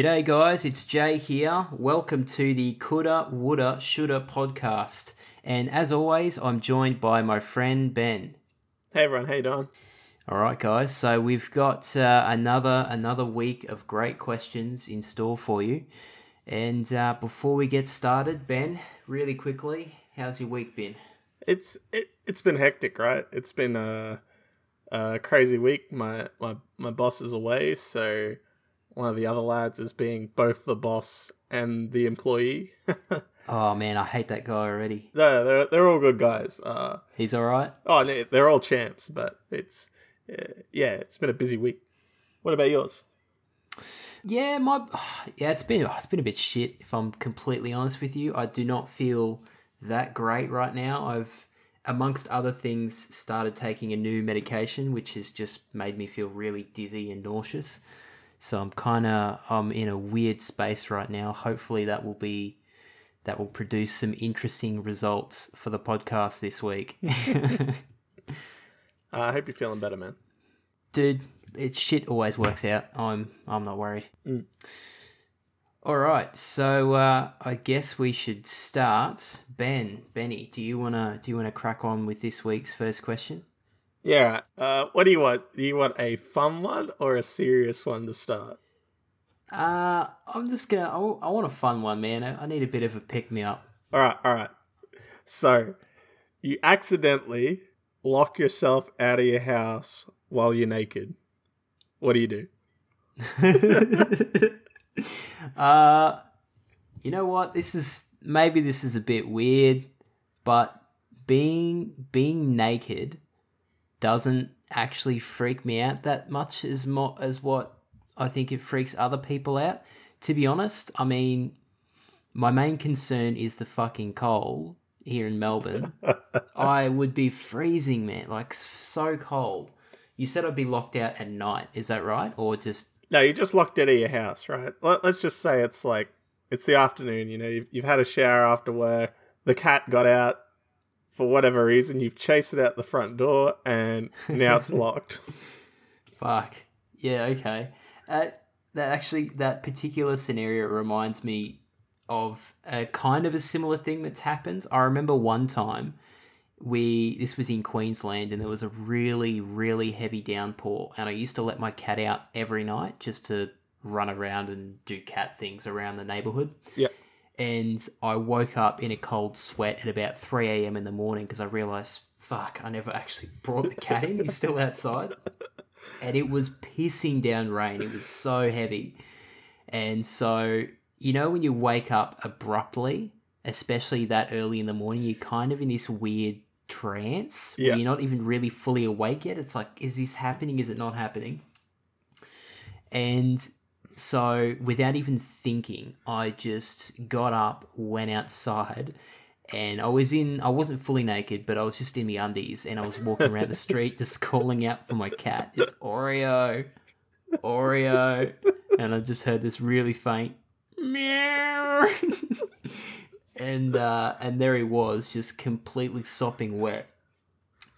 G'day, guys. It's Jay here. Welcome to the Coulda, Woulda, Shoulda podcast. And as always, I'm joined by my friend Ben. Hey everyone, Hey, Don. All right, guys. So we've got uh, another another week of great questions in store for you. And uh, before we get started, Ben, really quickly, how's your week been? It's it it's been hectic, right? It's been a, a crazy week. My my my boss is away, so one of the other lads is being both the boss and the employee. Oh man, I hate that guy already. no, they're they're all good guys. Uh, He's all right. oh, they- they're all champs, but it's uh, yeah, it's been a busy week. What about yours? Yeah, my yeah, it's been it's been a bit shit. If I'm completely honest with you, I do not feel that great right now. I've, amongst other things, started taking a new medication, which has just made me feel really dizzy and nauseous. So I'm kind of I'm in a weird space right now. Hopefully that will be that will produce some interesting results for the podcast this week. Uh, I hope you're feeling better, man. dude, it shit always works out. I'm I'm not worried. All right, so uh, I guess we should start. Ben, Benny, do you wanna do you wanna crack on with this week's first question? Yeah. Uh, what do you want? Do you want a fun one or a serious one to start? Uh, I'm just gonna. I want a fun one, man. I, I need a bit of a pick me up. All right, all right. So, you accidentally lock yourself out of your house while you're naked. What do you do? uh, you know what? This is maybe this is a bit weird, but being being naked doesn't actually freak me out that much as mo- as what I think it freaks other people out. To be honest, I mean, my main concern is the fucking cold here in Melbourne. I would be freezing, man, like so cold. You said I'd be locked out at night. Is that right, or just No, you're just locked out of your house, right? Let, let's just say it's like it's the afternoon. You know, you've, you've had a shower after work. The cat got out for whatever reason. You've chased it out the front door, and now it's locked. Fuck. Yeah, okay. Uh, that actually, that particular scenario reminds me of a kind of a similar thing that's happened. I remember one time we this was in Queensland and there was a really really heavy downpour and I used to let my cat out every night just to run around and do cat things around the neighborhood. Yeah. And I woke up in a cold sweat at about 3 a.m. in the morning because I realized, fuck, I never actually brought the cat in. He's still outside and it was pissing down rain. It was so heavy. And so, you know, when you wake up abruptly, especially that early in the morning, you're kind of in this weird trance where Yeah. you're not even really fully awake yet. It's like, is this happening? Is it not happening? And so, without even thinking, I just got up, went outside, and I was in, I wasn't fully naked, but I was just in my undies, and I was walking around the street just calling out for my cat, just Oreo, Oreo, and I just heard this really faint meow. and uh, and there he was, just completely sopping wet.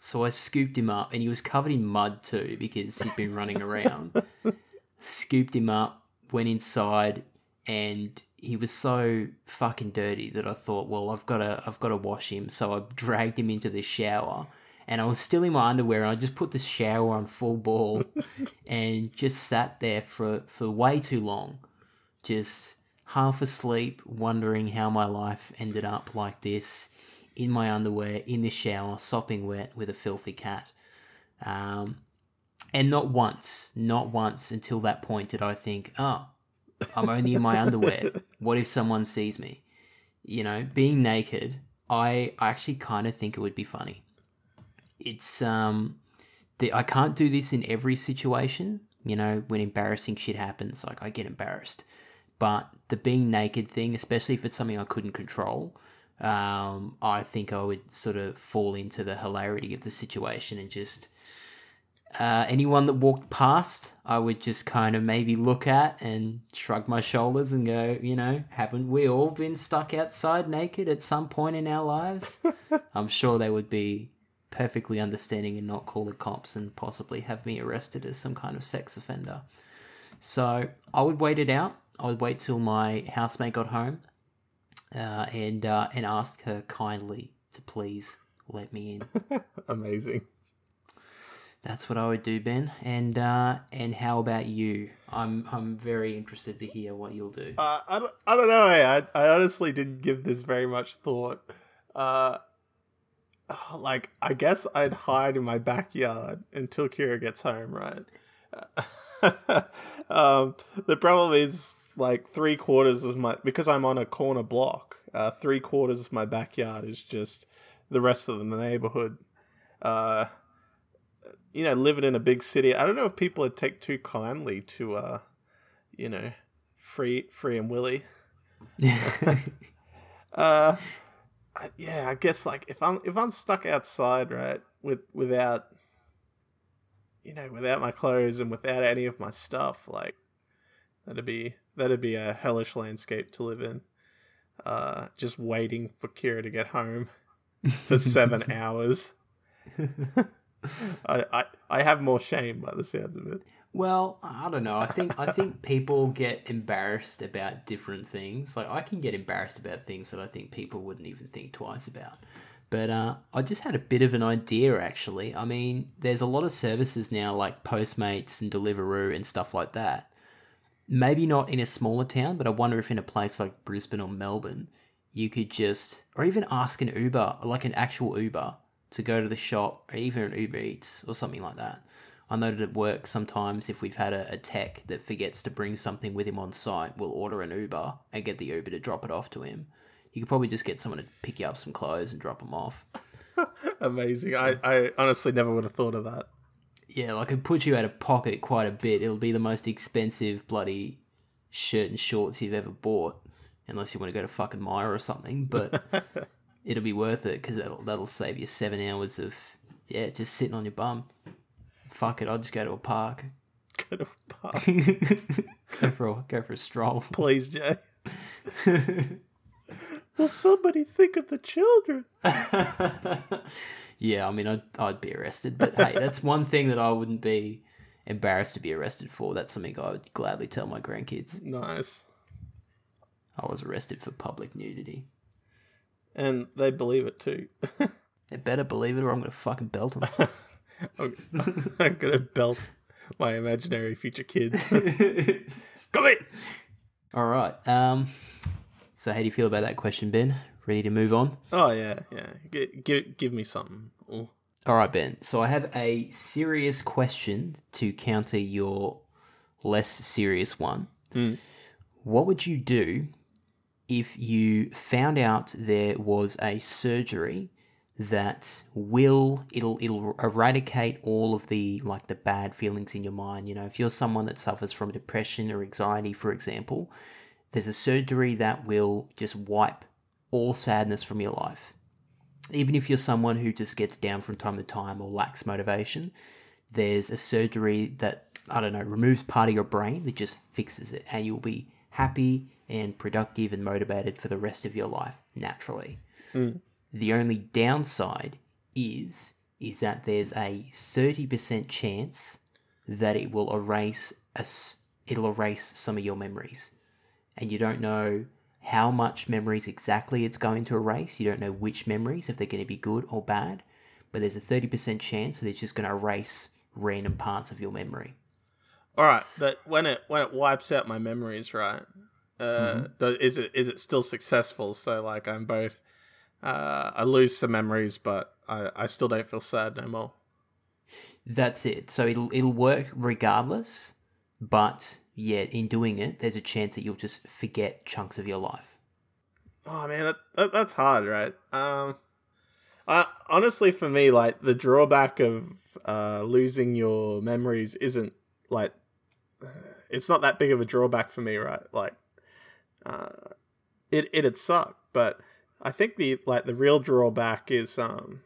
So I scooped him up, and he was covered in mud too because he'd been running around. Scooped him up, went inside, and he was so fucking dirty that I thought, well, I've got to, I've got to wash him. So I dragged him into the shower, and I was still in my underwear, and I just put the shower on full ball, and just sat there for for way too long, just half asleep, wondering how my life ended up like this, in my underwear, in the shower, sopping wet with a filthy cat. Um, and not once, not once until that point did I think, oh, I'm only in my underwear. What if someone sees me? You know, being naked, I, I actually kind of think it would be funny. It's um, the, I can't do this in every situation. You know, when embarrassing shit happens, like I get embarrassed. But the being naked thing, especially if it's something I couldn't control, um, I think I would sort of fall into the hilarity of the situation and just uh, anyone that walked past, I would just kind of maybe look at and shrug my shoulders and go, you know, haven't we all been stuck outside naked at some point in our lives? I'm sure they would be perfectly understanding and not call the cops and possibly have me arrested as some kind of sex offender. So I would wait it out. I would wait till my housemate got home, uh, and uh, and ask her kindly to please let me in. Amazing. That's what I would do, Ben. And uh, and how about you? I'm I'm very interested to hear what you'll do. Uh, I don't, I don't know. eh, I I honestly didn't give this very much thought. Uh, like I guess I'd hide in my backyard until Kira gets home, right? um, the problem is like three quarters of my because I'm on a corner block. Uh, three quarters of my backyard is just the rest of the neighborhood. Uh, you know, living in a big city, I don't know if people would take too kindly to, uh, you know, free, free and willy. Uh, yeah, I guess like if I'm if I'm stuck outside, right, with without, you know, without my clothes and without any of my stuff, like that'd be that'd be a hellish landscape to live in. Uh, just waiting for Kira to get home for seven hours. I, I I have more shame by the sounds of it. Well, I don't know. I think I think people get embarrassed about different things. Like I can get embarrassed about things that I think people wouldn't even think twice about. But uh, I just had a bit of an idea actually. I mean, there's a lot of services now like Postmates and Deliveroo and stuff like that. Maybe not in a smaller town, but I wonder if in a place like Brisbane or Melbourne, you could just, or even ask an Uber, like an actual Uber, to go to the shop, or even an Uber Eats or something like that. I know that it works sometimes if we've had a, a tech that forgets to bring something with him on site, we'll order an Uber and get the Uber to drop it off to him. You could probably just get someone to pick you up some clothes and drop them off. Amazing. I, I honestly never would have thought of that. Yeah, like it puts you out of pocket quite a bit. It'll be the most expensive bloody shirt and shorts you've ever bought, unless you want to go to fucking Myer or something. But it'll be worth it because that'll, that'll save you seven hours of yeah, just sitting on your bum. Fuck it, I'll just go to a park. Go to a park. Go for a go for a stroll. Please, Jay. Will somebody think of the children? yeah, I mean, I'd, I'd be arrested. But hey, that's one thing that I wouldn't be embarrassed to be arrested for. That's something I would gladly tell my grandkids. Nice. I was arrested for public nudity. And they believe it too. They better believe it or I'm going to fucking belt them. I'm I'm gonna belt my imaginary future kids. Come it. All right. Um, so, how do you feel about that question, Ben? Ready to move on? Oh yeah, yeah. Give give, give me something. Ooh. All right, Ben. So, I have a serious question to counter your less serious one. What would you do if you found out there was a surgery that will it'll it'll eradicate all of the like the bad feelings in your mind. You know if you're someone that suffers from depression or anxiety for example there's a surgery that will just wipe all sadness from your life. Even if you're someone who just gets down from time to time or lacks motivation there's a surgery that i don't know removes part of your brain that just fixes it and you'll be happy and productive and motivated for the rest of your life naturally. Mm. The only downside is is that there's a 30% chance that it will erase a s it'll erase some of your memories. And you don't know how much memories exactly it's going to erase. You don't know which memories if they're going to be good or bad. But there's a 30% chance that it's just going to erase random parts of your memory. All right, but when it when it wipes out my memories, right? Uh, do- is it is it still successful? So like I'm both, uh, I lose some memories, but I I still don't feel sad no more. That's it. So it'll it'll work regardless, but yeah, in doing it, there's a chance that you'll just forget chunks of your life. Oh man, that, that that's hard, right? Um, I, honestly, for me, like the drawback of uh, losing your memories isn't like it's not that big of a drawback for me, right? Like, uh, it it'd suck, but I think the like the real drawback is um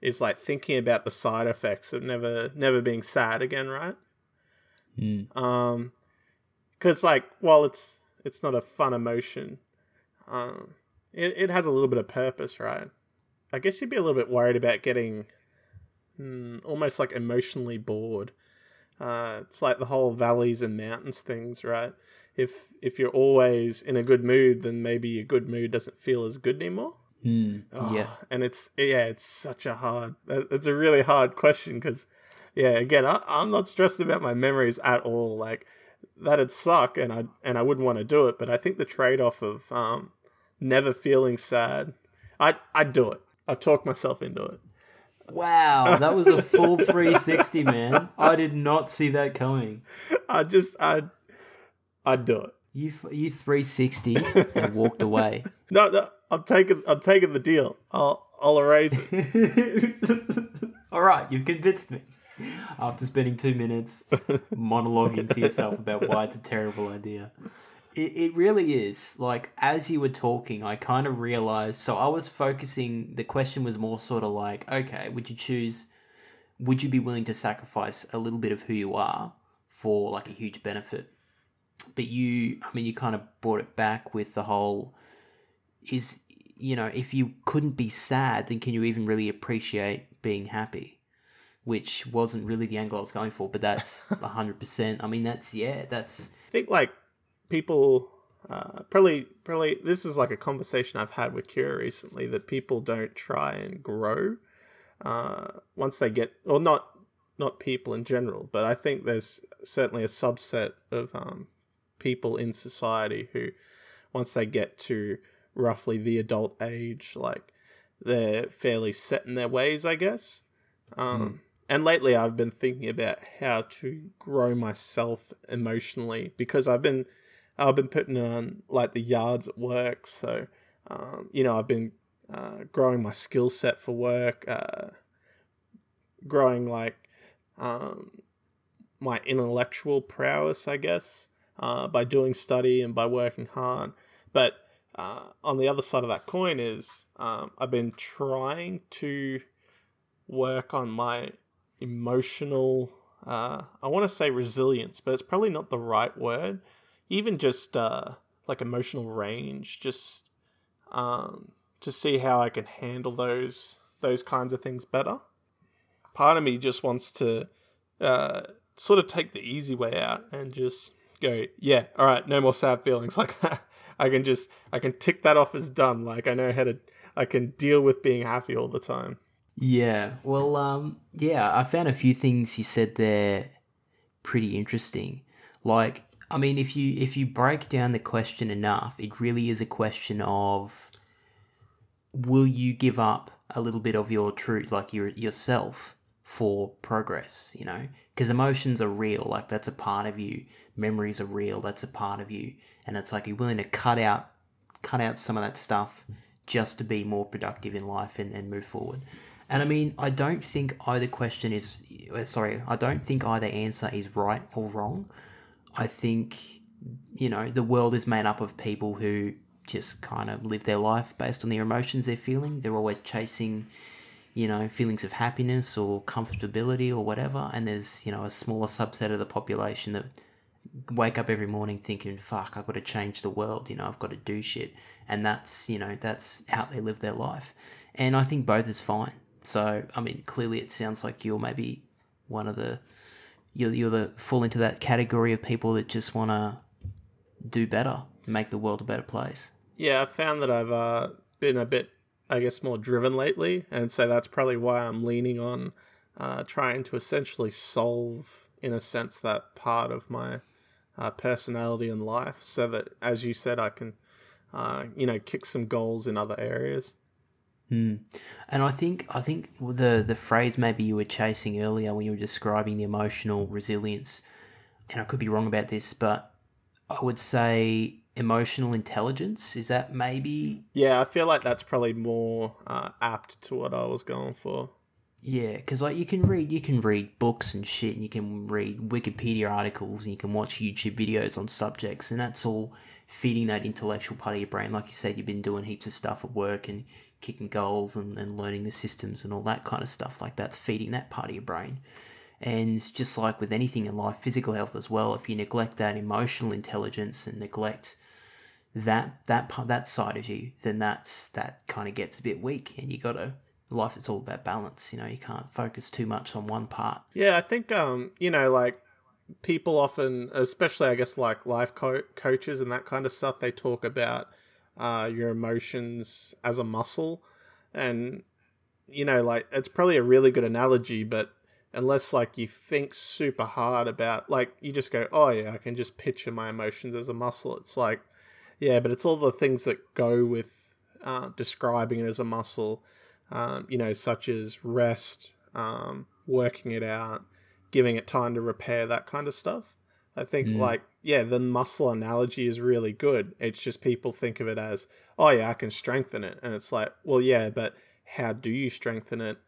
is like thinking about the side effects of never never being sad again, right? Mm. um because like while it's it's not a fun emotion um it, it has a little bit of purpose right i guess you'd be a little bit worried about getting hmm, almost like emotionally bored uh it's like the whole valleys and mountains things right if if you're always in a good mood, then maybe your good mood doesn't feel as good anymore. Mm, Oh, yeah. and it's yeah, it's such a hard. It's a really hard question because, yeah, again, I, I'm not stressed about my memories at all. Like that'd suck, and I and I wouldn't want to do it. But I think the trade off of um, never feeling sad, I I'd do it. I talk myself into it. Wow, that was a full 360, man. I did not see that coming. I just I I'd do it. You you 360 and walked away. No, no, I'm taking I'm taking the deal. I'll I'll erase it. All right, you've convinced me. After spending two minutes monologuing to yourself about why it's a terrible idea. It, it really is. Like, as you were talking, I kind of realized. So I was focusing, the question was more sort of like, okay, would you choose, would you be willing to sacrifice a little bit of who you are for like a huge benefit? But you, I mean, you kind of brought it back with the whole is you know if you couldn't be sad then can you even really appreciate being happy? Which wasn't really the angle i was going for but that's 100% i mean that's yeah that's I think like people uh, probably probably this is like a conversation I've had with Kira recently that people don't try and grow uh, once they get or not not people in general, but I think there's certainly a subset of um, people in society who once they get to roughly the adult age, like they're fairly set in their ways, I guess. Um, And lately, I've been thinking about how to grow myself emotionally because I've been I've been putting on like the yards at work, so um, you know I've been uh, growing my skill set for work, uh, growing like um, my intellectual prowess, I guess, uh, by doing study and by working hard. But uh, on the other side of that coin is um, I've been trying to work on my emotional. Uh, I want to say resilience, but it's probably not the right word. Even just uh, like emotional range, just um, to see how I can handle those those kinds of things better. Part of me just wants to uh, sort of take the easy way out and just go, yeah, all right, no more sad feelings. Like I can just I can tick that off as done. Like I know how to I can deal with being happy all the time. yeah well um yeah i found a few things you said there pretty interesting like i mean if you if you break down the question enough it really is a question of will you give up a little bit of your truth like your yourself for progress you know because emotions are real like that's a part of you memories are real that's a part of you. And it's like you're willing to cut out cut out some of that stuff just to be more productive in life and, and move forward. And i mean i don't think either question is uh, sorry i don't think either answer is right or wrong. I think you know the world is made up of people who just kind of live their life based on the emotions they're feeling. They're always chasing you know feelings of happiness or comfortability or whatever. And there's you know a smaller subset of the population that wake up every morning thinking fuck i've got to change the world you know i've got to do shit. And that's you know that's how they live their life. And i think both is fine. So i mean clearly it sounds like you're maybe one of the you're, you're the fall into that category of people that just want to do better make the world a better place. Yeah, I've found that I've uh, been a bit, I guess, more driven lately, and so that's probably why I'm leaning on uh, trying to essentially solve, in a sense, that part of my uh, personality and life, so that, as you said, I can, uh, you know, kick some goals in other areas. And I think I think the the phrase maybe you were chasing earlier when you were describing the emotional resilience, and I could be wrong about this, but I would say emotional intelligence is that maybe Yeah, I feel like that's probably more uh, apt to what I was going for. Yeah, because like you can read you can read books and shit, and you can read Wikipedia articles, and you can watch YouTube videos on subjects, and that's all feeding that intellectual part of your brain. Like you said, you've been doing heaps of stuff at work and kicking goals and, and learning the systems and all that kind of stuff. Like that's feeding that part of your brain. And just like with anything in life, physical health as well, if you neglect that emotional intelligence and neglect that that part that side of you, then that's that kind of gets a bit weak and you gotta life is all about balance, you know, you can't focus too much on one part. Yeah, I think um, you know, like people often, especially I guess like life co- coaches and that kind of stuff, they talk about uh, your emotions as a muscle, and you know, like it's probably a really good analogy, but unless like you think super hard about like you just go oh yeah i can just picture my emotions as a muscle. It's like yeah but it's all the things that go with uh, describing it as a muscle um, you know such as rest um, working it out giving it time to repair that kind of stuff. I think Mm. like yeah the muscle analogy is really good. It's just people think of it as oh yeah i can strengthen it. And it's like well yeah but how do you strengthen it?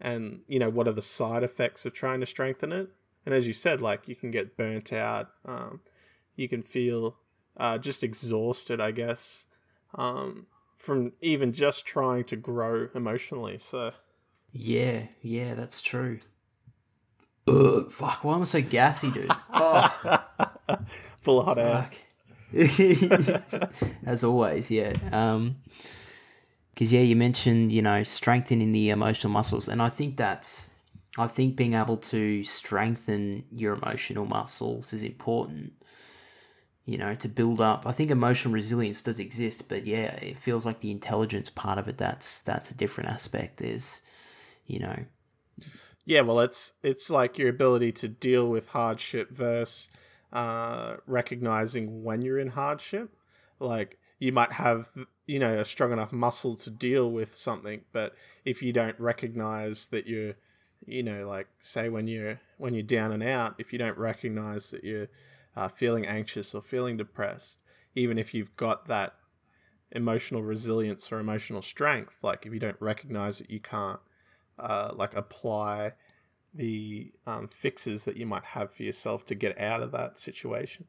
And you know what are the side effects of trying to strengthen it? And as you said like you can get burnt out um, you can feel uh, just exhausted i guess. Um, from even just trying to grow emotionally so Yeah, yeah, that's true. Ugh, fuck, why am I so gassy, dude? Oh, full of hot air. As always, yeah. Um, because yeah, you mentioned you know strengthening the emotional muscles, and I think that's, I think being able to strengthen your emotional muscles is important. You know, to build up. I think emotional resilience does exist, but yeah, it feels like the intelligence part of it. That's that's a different aspect. There's, you know, Yeah, well, it's it's like your ability to deal with hardship versus uh, recognizing when you're in hardship. Like you might have, you know, a strong enough muscle to deal with something, but if you don't recognize that you're, you know, like say when you're when you're down and out, if you don't recognize that you're uh, feeling anxious or feeling depressed, even if you've got that emotional resilience or emotional strength, like if you don't recognize it, you can't uh, like apply the um, fixes that you might have for yourself to get out of that situation.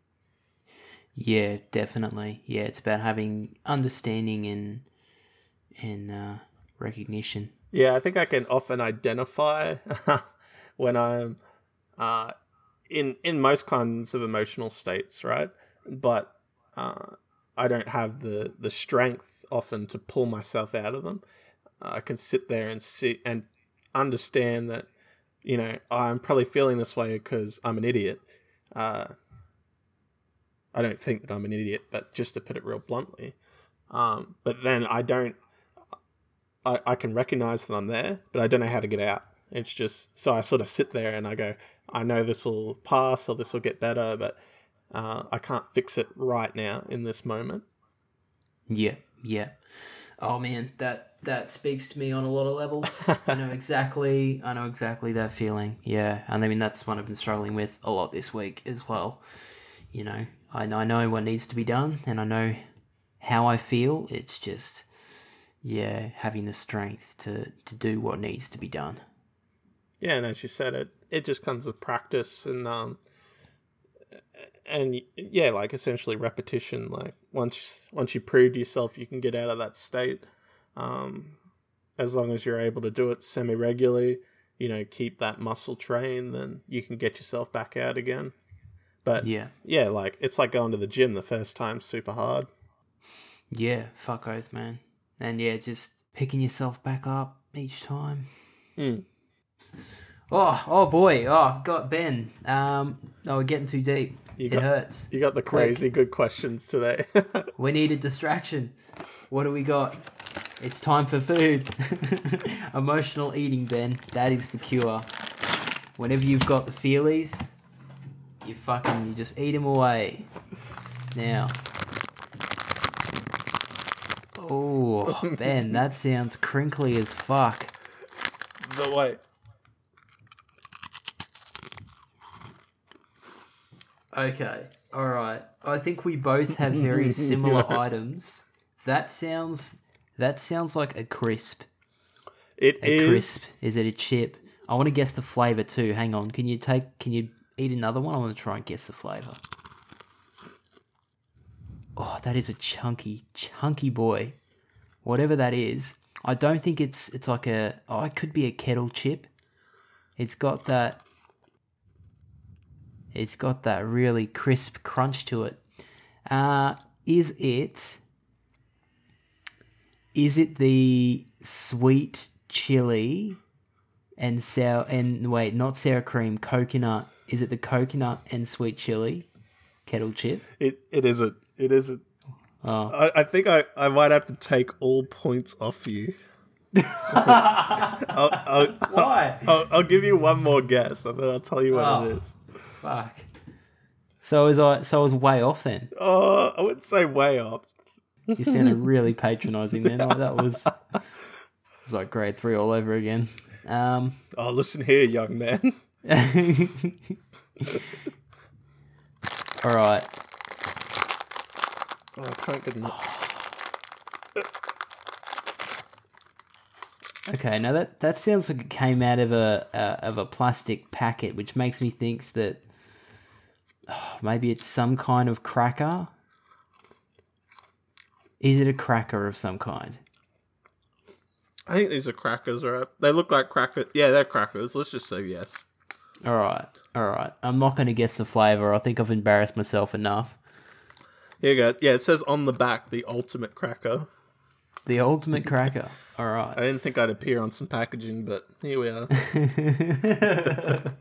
Yeah, definitely. Yeah, it's about having understanding and and uh, recognition. Yeah, I think I can often identify when I'm uh, in in most kinds of emotional states, right? But uh, I don't have the the strength often to pull myself out of them. I can sit there and see and understand that you know I'm probably feeling this way because I'm an idiot. Uh, I don't think that I'm an idiot, but just to put it real bluntly. Um, but then I don't I, I can recognize that I'm there, but I don't know how to get out. It's just so I sort of sit there and I go, I know this will pass or this will get better, but uh, I can't fix it right now in this moment. Yeah, yeah. Oh man, that that speaks to me on a lot of levels. I know exactly. I know exactly that feeling. Yeah, and I mean that's one I've been struggling with a lot this week as well. You know, I know, I know what needs to be done, and I know how I feel. It's just, yeah, having the strength to to do what needs to be done. Yeah, and as you said, it it just comes with practice and um and yeah, like essentially repetition. Like once once you prove yourself you can get out of that state, um, as long as you're able to do it semi regularly, you know, keep that muscle trained, then you can get yourself back out again. But Yeah, yeah, like it's like going to the gym the first time, super hard. yeah. Fuck oath, man. And yeah, just picking yourself back up each time. Hmm. Oh, oh boy. Oh, got Ben. Um, oh, we're getting too deep. You it got- hurts. You got the crazy good questions today. We need a distraction. What do we got? It's time for food. Emotional eating, Ben. That is the cure. Whenever you've got the feelies, you fucking you just eat them away. Now. Oh, Ben, that sounds crinkly as fuck. the way. Okay, all right. I think we both have very similar items. That sounds that sounds like a crisp. It A is crisp. Is it a chip? I want to guess the flavor too. Hang on. Can you take? Can you eat another one? I want to try and guess the flavor. Oh, that is a chunky, chunky boy. Whatever that is, I don't think it's it's like a. Oh, it could be a kettle chip. It's got that. It's got that really crisp crunch to it. Uh, is it? Is it the sweet chili and sour and wait, not sour cream, coconut Is it the coconut and sweet chili kettle chip? It it isn't. It isn't. Oh. I, I think I, I might have to take all points off you. I'll, I'll, Why? I'll, I'll give you one more guess, and then I'll tell you what Oh. it is. Fuck. So was I? So I was way off then. Oh, I wouldn't say way off. You sounded really patronising then. Like that was. It was like grade three all over again. Um. Oh, listen here, young man. all right. Oh, I can't get enough. Okay, now that that sounds like it came out of a uh, of a plastic packet, which makes me think that oh, maybe it's some kind of cracker. Is it a cracker of some kind? I think these are crackers, right? They look like crackers. Yeah, they're crackers. Let's just say yes. All right, all right. I'm not going to guess the flavor. I think I've embarrassed myself enough. Here you go. Yeah, it says on the back, the ultimate cracker. The ultimate cracker. All right. I didn't think I'd appear on some packaging, but here we are.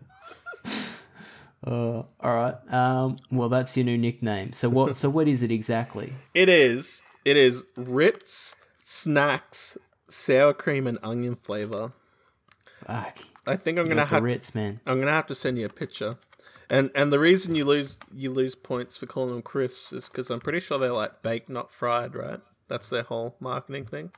Uh, all right. Um, well, that's your new nickname. So what? So what is it exactly? it is. It is Ritz snacks, sour cream and onion flavor. Fuck. I think I'm You gonna have. Ritz, man. I'm gonna have to send you a picture. And and the reason you lose you lose points for calling them crisps is because I'm pretty sure they're like baked, not fried, right? That's their whole marketing thing.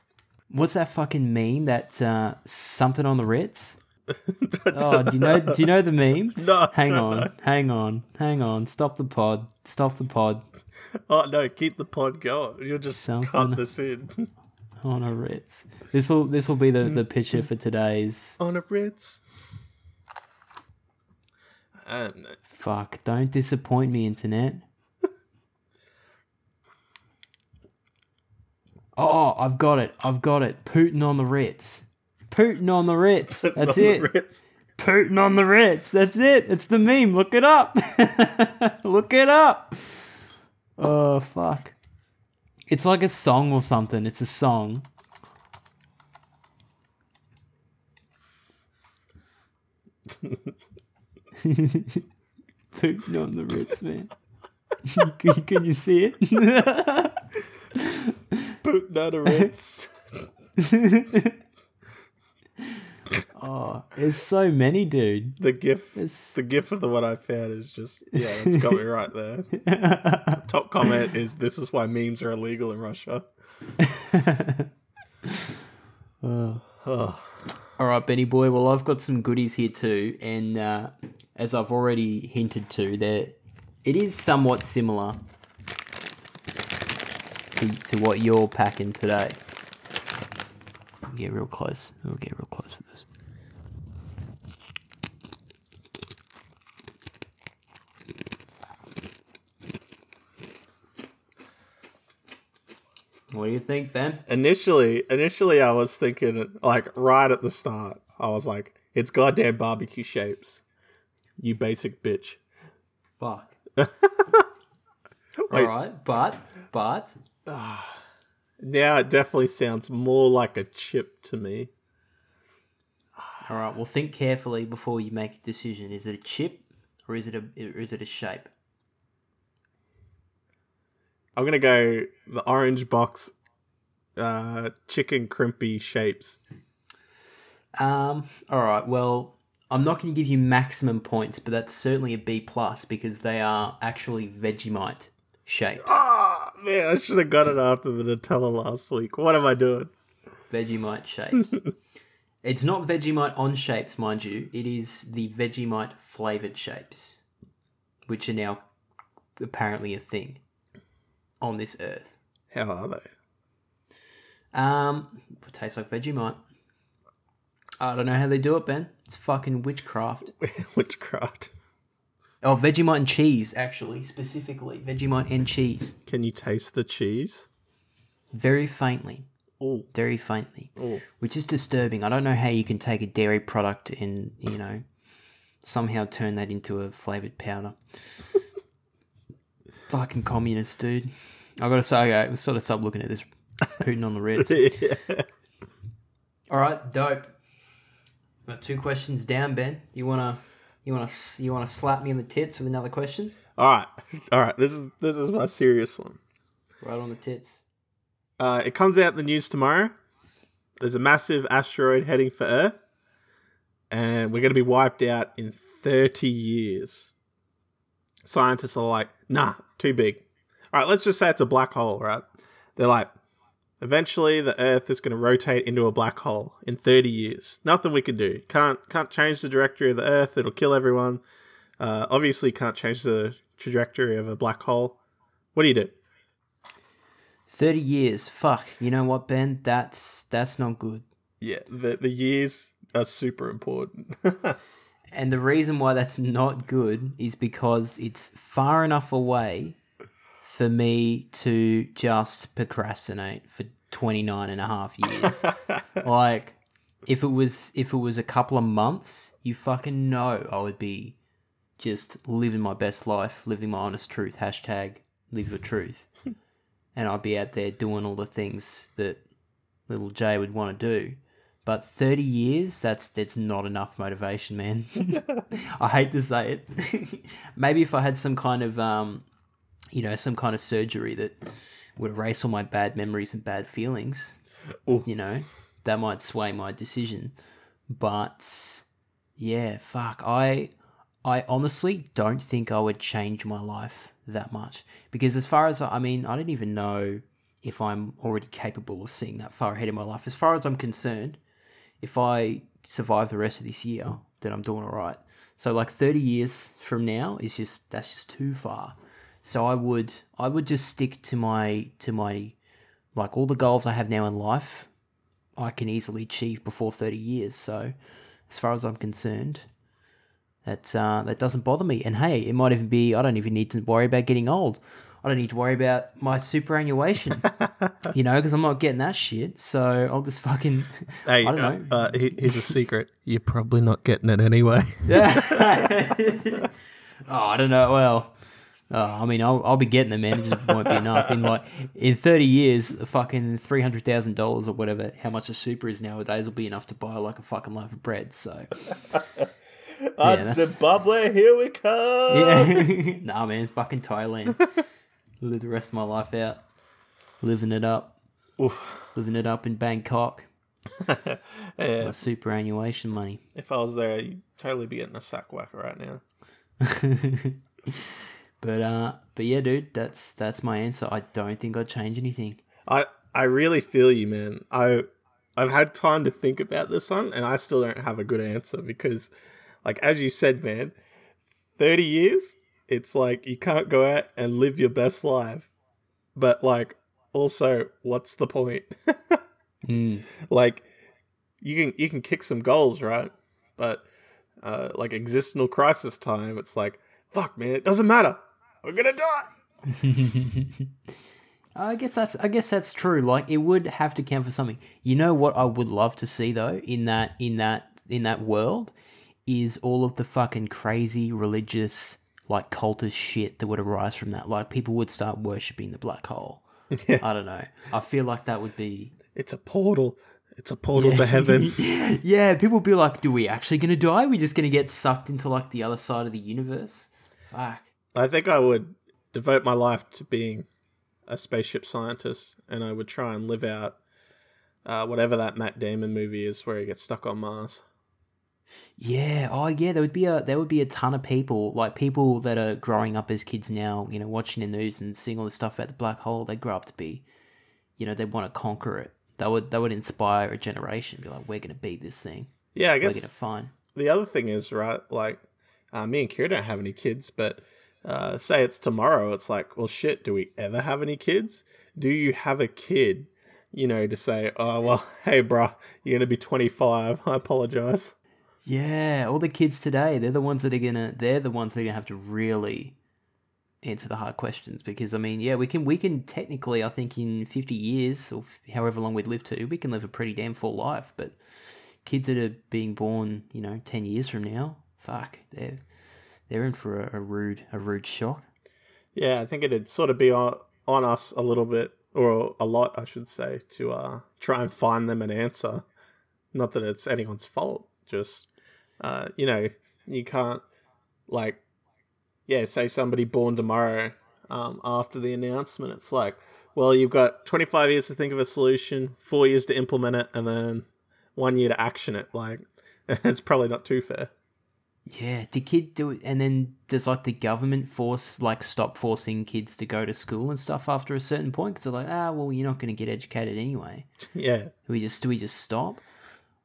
What's that fucking meme? That uh, something on the Ritz? Oh, do you know? Do you know the meme? No, Hang on, know. hang on, hang on. Stop the pod. Stop the pod. Oh no, keep the pod going. You'll just Something- cut this in On a Ritz. This will this will be the the mm-hmm. picture for today's. on a Ritz. I. Fuck! Don't disappoint me, internet. Oh, I've got it. I've got it. Putin on the Ritz. Putin on the Ritz. That's it. Ritz. Putin on the Ritz. That's it. It's the meme. Look it up. Look it up. Oh fuck. It's like a song or something. It's a song. Putin on the Ritz, man. can, can you see it? Putin on the Ritz. Oh, there's so many, dude. the gif It's- the gif of the one I found is just yeah, it's got me right there. Top comment is this is why memes are illegal in Russia. Oh. All right, Benny boy. Well, I've got some goodies here too, and uh, as I've already hinted to, there it is somewhat similar to, to what you're packing today. Get real close. We'll get real close What do you think, Ben? Initially, initially I was thinking like right at the start, I was like, it's goddamn barbecue shapes. You basic bitch. Fuck. All right, but but Now it definitely sounds more like a chip to me. All right. Well, think carefully before you make a decision. Is it a chip or is it a or is it a shape? I'm gonna go the orange box uh chicken crimpy shapes. Um. All right. Well, I'm not going to give you maximum points, but that's certainly a B plus because they are actually Vegemite shapes. Ah man, I should have got it after the Nutella last week. What am I doing? Vegemite shapes. it's not Vegemite on shapes, mind you. It is the Vegemite flavored shapes, which are now apparently a thing on this earth. How are they? Um, it tastes like Vegemite. I don't know how they do it, Ben. It's fucking witchcraft. Witchcraft. Oh, Vegemite and cheese, actually, specifically Vegemite and cheese, Can you taste the cheese? very faintly, Oh, very faintly, oh. which is disturbing. I don't know how you can take a dairy product and you know somehow turn that into a flavored powder. fucking communist, dude. I gotta say, okay, we sort of stop looking at this Putin on the Ritz. yeah. All right, dope. Got two questions down, Ben. You wanna You want to you want to slap me in the tits with another question? All right, all right. This is this is my serious one. Right on the tits. Uh, it comes out in the news tomorrow. There's a massive asteroid heading for Earth, and we're going to be wiped out in 30 years. Scientists are like, nah, too big. All right, let's just say it's a black hole, right? They're like, eventually the Earth is going to rotate into a black hole in 30 years. Nothing we can do. Can't can't change the trajectory of the Earth. It'll kill everyone. Uh, obviously, can't change the trajectory of a black hole. What do you do? 30 years. Fuck. You know what, Ben? That's that's not good. Yeah, the the years are super important. And the reason why that's not good is because it's far enough away for me to just procrastinate for 29 and a half years. like if it was if it was a couple of months, you fucking know I would be just living my best life, living my honest truth. Hashtag live your truth. and I'd be out there doing all the things that little Jay would want to do. But 30 years, that's that's not enough motivation, man. I hate to say it. Maybe if I had some kind of um, you know, some kind of surgery that would erase all my bad memories and bad feelings, Ooh. you know, that might sway my decision. But yeah, fuck. I I honestly don't think I would change my life that much because as far as I mean, I don't even know if I'm already capable of seeing that far ahead in my life. As far as I'm concerned, if I survive the rest of this year, then I'm doing all right. So like 30 years from now is just that's just too far. So I would I would just stick to my to my like all the goals I have now in life. I can easily achieve before 30 years. So as far as I'm concerned, that uh, that doesn't bother me. And hey, it might even be I don't even need to worry about getting old. I don't need to worry about my superannuation, you know, because I'm not getting that shit. So I'll just fucking, Hey, I don't uh, know. Uh, here's a secret. You're probably not getting it anyway. oh, I don't know. Well, oh, I mean, I'll, I'll be getting them, man. It just won't be enough. In like in thirty years, fucking three hundred thousand dollars or whatever, how much a super is nowadays will be enough to buy like a fucking loaf of bread. So Uh, that's- Zimbabwe, here we come. yeah, nah, man, fucking Thailand. Live the rest of my life out, living it up, living it up in Bangkok. Yeah, My superannuation money. if I was there, you'd totally be getting a sack whacker right now. But uh, but yeah, dude, that's that's my answer. I don't think I'd change anything. I I really feel you, man. I I've had time to think about this one, and I still don't have a good answer because, like as you said, man, thirty years. It's like you can't go out and live your best life, but like also, what's the point? Mm. like you can you can kick some goals, right? But uh, like existential crisis time, it's like fuck, man, it doesn't matter. We're gonna die. I guess that's I guess that's true. Like it would have to count for something. You know what I would love to see though in that in that in that world is all of the fucking crazy religious like cultist shit that would arise from that. Like people would start worshipping the black hole. Yeah. I don't know. I feel like that would be It's a portal. It's a portal to heaven. yeah, people would be like, "Do we actually gonna die? we just gonna get sucked into like the other side of the universe?" Fuck. I think I would devote my life to being a spaceship scientist, and I would try and live out uh, whatever that Matt Damon movie is where he gets stuck on Mars. Yeah. Oh, yeah. There would be a there would be a ton of people like people that are growing up as kids now. You know, watching the news and seeing all this stuff about the black hole. They grow up to be, you know, they want to conquer it. That would that would inspire a generation. Be like, we're gonna beat this thing. Yeah, I guess We're gonna find. the other thing is right. Like uh, me and Kira don't have any kids, but uh, say it's tomorrow. It's like, well, shit. Do we ever have any kids? Do you have a kid? You know, to say, oh well, hey, bruh, you're gonna be 25. I apologize. Yeah, all the kids today, they're the ones that are gonna they're the ones that are gonna have to really answer the hard questions because I mean, yeah, we can we can technically I think in 50 years or however long we'd live to, we can live a pretty damn full life, but kids that are being born, you know, 10 years from now, fuck, they're they're in for a, a rude a rude shock. Yeah, I think it'd sort of be on, on us a little bit, or a lot, I should say, to uh, try and find them an answer. Not that it's anyone's fault, just, uh, you know, you can't like, yeah, say somebody born tomorrow um, after the announcement, it's like, well, you've got 25 years to think of a solution, four years to implement it, and then one year to action it. Like, it's probably not too fair. Yeah, do kid do it, and then does like the government force like stop forcing kids to go to school and stuff after a certain point? Because they're like, ah, well, you're not going to get educated anyway. Yeah. Do we just do we just stop?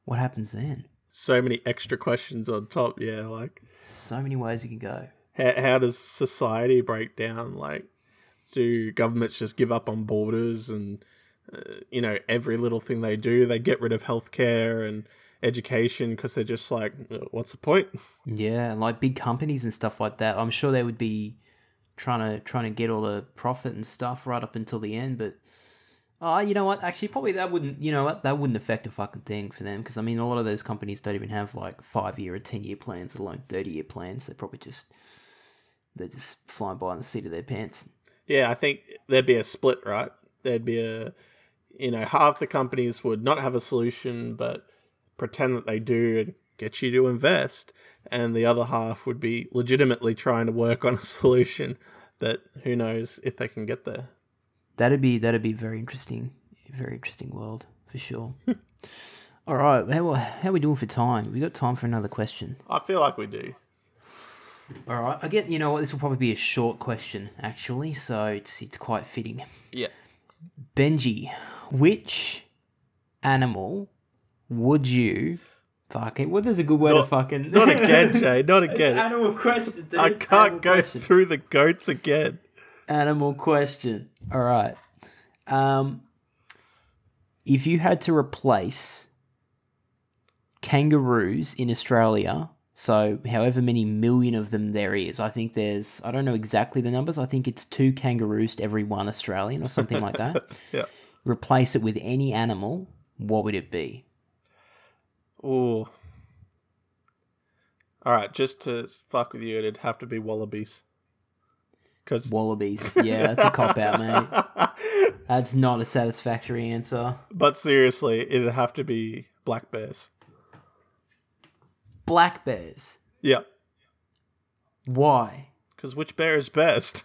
What happens then? So many extra questions on top. Yeah, like So many ways you can go. how, how does society break down? Like, do governments just give up on borders and uh, you know every little thing they do? They get rid of healthcare and education because they're just like, "Uh, what's the point? Yeah, and like big companies and stuff like that. I'm sure they would be trying to trying to get all the profit and stuff right up until the end. But oh, you know what? Actually, probably that wouldn't. You know what? That wouldn't affect a fucking thing for them because I mean, a lot of those companies don't even have like five year or ten year plans, alone thirty year plans. They're probably just they're just flying by on the seat of their pants. Yeah, I think there'd be a split, right? There'd be a, you know, half the companies would not have a solution, but pretend that they do and get you to invest, and the other half would be legitimately trying to work on a solution, but who knows if they can get there. That'd be that'd be very interesting, very interesting world for sure. all right, how how are we doing for time? We got time for another question. I feel like we do. All right, I get. You know what? This will probably be a short question, actually, so it's it's quite fitting. Yeah. Benji, which animal would you fucking? Well, there's a good way to Not- fucking. Not again, Jay. Not It's again. animal question. Dude. I can't go question. through the goats again. Animal question. All right. Um, if you had to replace kangaroos in Australia, so however many million of them there is, I think there's, I don't know exactly the numbers, I think it's two kangaroos to every one Australian or something like that. Yeah. Replace it with any animal, what would it be? Ooh. All right, just to fuck with you, it'd have to be wallabies. Because Wallabies. Yeah, that's a cop out, mate. That's not a satisfactory answer. But seriously, it'd have to be black bears. Black bears. Yeah. Why? Because which bear is best?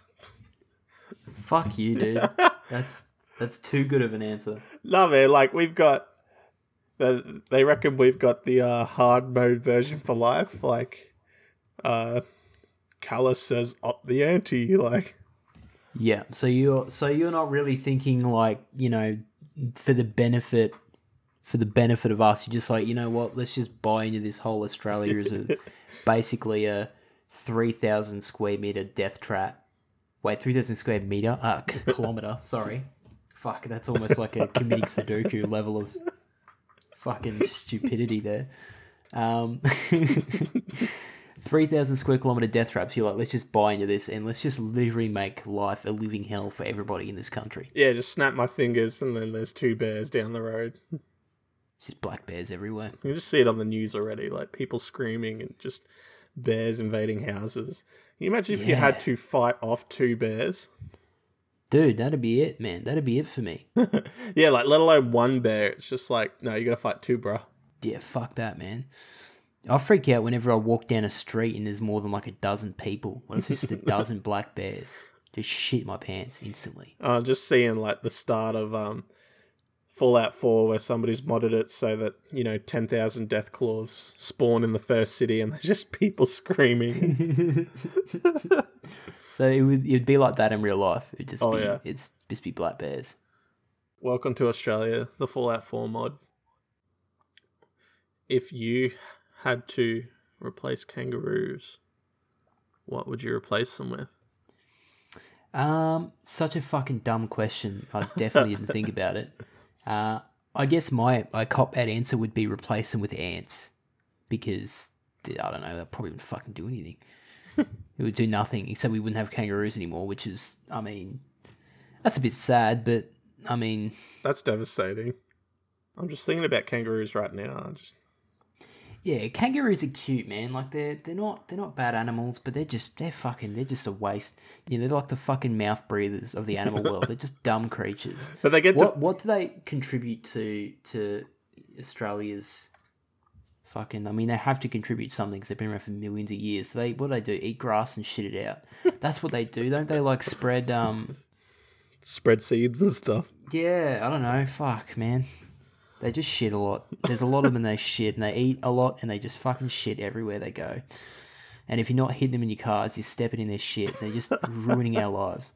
Fuck you, dude. That's that's too good of an answer. no, man, like, we've got. They they reckon we've got the uh, hard mode version for life. Like, uh, Callus says up the ante. Like, Yeah. So you're so you're not really thinking like you know for the benefit for the benefit of us. You're just like you know what? Let's just buy into this whole Australia as a basically a three thousand square meter death trap. Wait, three thousand square meter? Uh, kilometer. Sorry. Fuck, that's almost like a committing Sudoku level of fucking stupidity there. Um, 3,000 square kilometer death traps. You're like, let's just buy into this and let's just literally make life a living hell for everybody in this country. yeah, just snap my fingers and then there's two bears down the road. Just black bears everywhere. You just see it on the news already, like people screaming and just bears invading houses. Can you imagine if you had to fight off two bears? Dude, that'd be it, man. That'd be it for me. Yeah, like let alone one bear. It's just like, no, you gotta fight two, bruh. Yeah, fuck that, man. I freak out whenever I walk down a street and there's more than like a dozen people. What if it's just a dozen black bears? Just shit my pants instantly. Uh, just seeing like the start of um, Fallout 4 where somebody's modded it so that, you know, 10,000 death claws spawn in the first city and there's just people screaming. So it would it'd be like that in real life. It'd just Oh, be yeah. it's just be black bears. Welcome to Australia, the Fallout 4 mod. If you had to replace kangaroos, what would you replace them with? Um, such a fucking dumb question. I definitely didn't think about it. Uh, I guess my my cop out answer would be replace them with ants because I don't know. they probably wouldn't fucking do anything. it would do nothing except we wouldn't have kangaroos anymore. Which is, I mean, that's a bit sad. But I mean, That's devastating. I'm just thinking about kangaroos right now. I just yeah, kangaroos are cute, man. Like they're they're not they're not bad animals, but they're just they're fucking they're just a waste. You know, they're like the fucking mouth breathers of the animal world. They're just dumb creatures. But they get What to what do they contribute to to Australia's Fucking, I mean, they have to contribute something because they've been around for millions of years. So they, what do they do? Eat grass and shit it out. That's what they do, don't they? Like spread, um, Spread seeds and stuff. yeah, I don't know. Fuck, man. They just shit a lot. There's a lot of them and they shit and they eat a lot and they just fucking shit everywhere they go. And if you're not hitting them in your cars, you're stepping in their shit. They're just ruining our lives.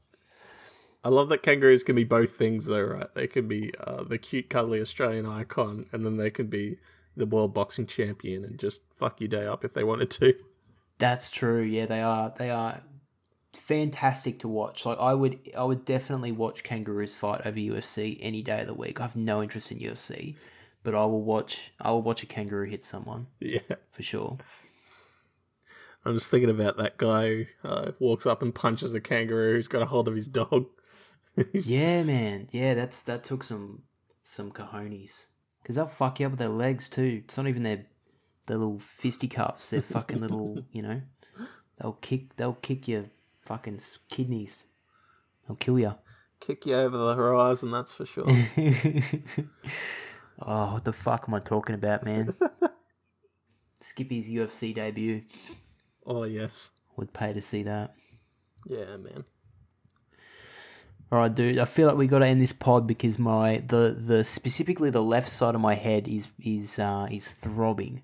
I love that kangaroos can be both things, though, right? They can be uh, the cute, cuddly Australian icon, and then they can be the world boxing champion and just fuck your day up if they wanted to. That's true. Yeah, they are. They are fantastic to watch. Like I would, I would definitely watch kangaroos fight over UFC any day of the week. I have no interest in UFC, but I will watch. I will watch a kangaroo hit someone Yeah. for sure. I'm just thinking about that guy who uh, walks up and punches a kangaroo who's got a hold of his dog. Yeah, man. Yeah, that's that took some some cojones because they'll fuck you up with their legs too. It's not even their their little fisticuffs. They're fucking little. You know, they'll kick. They'll kick your fucking kidneys. They'll kill you. Kick you over the horizon, that's for sure. oh, what the fuck am I talking about, man? Skippy's UFC debut. oh, yes. Would pay to see that. Yeah, man. All right, dude. I feel like we got to end this pod because my the the specifically the left side of my head is is uh, is throbbing,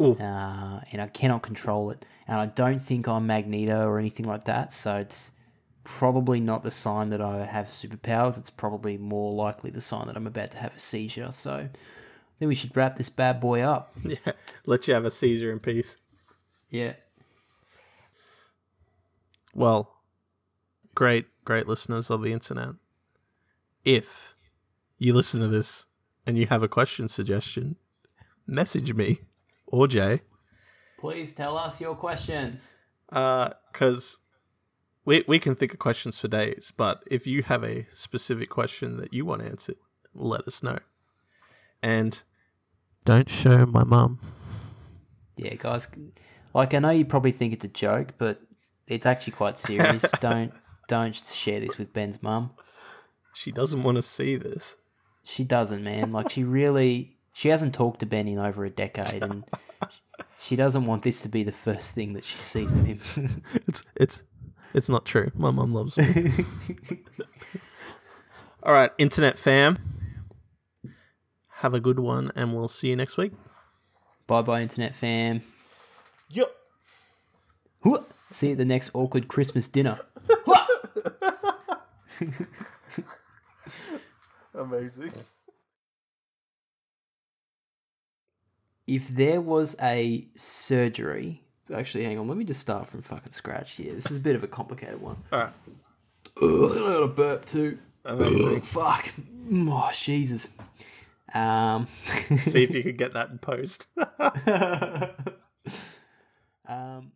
uh, and I cannot control it. And I don't think I'm Magneto or anything like that. So it's probably not the sign that I have superpowers. It's probably more likely the sign that I'm about to have a seizure. So then we should wrap this bad boy up. Yeah. Let you have a seizure in peace. Yeah. Well, great, great listeners of the internet. If you listen to this and you have a question suggestion, message me or Jay, Please tell us your questions. Uh, because we we can think of questions for days. But if you have a specific question that you want answered, let us know. And don't show my mum. Yeah, guys. Like I know you probably think it's a joke, but it's actually quite serious. don't don't share this with Ben's mum. She doesn't want to see this. She doesn't, man. Like she really she hasn't talked to Ben in over a decade and she doesn't want this to be the first thing that she sees of him. It's it's it's not true. My mum loves me. All right, internet fam. Have a good one, and we'll see you next week. bye bye internet fam. Yep. See you at the next awkward Christmas dinner. Amazing. If there was a surgery actually hang on let me just start from fucking scratch here this is a bit of a complicated one All right. Ugh, I got a burp too Amazing. fuck oh jesus um see if you could get that in post. um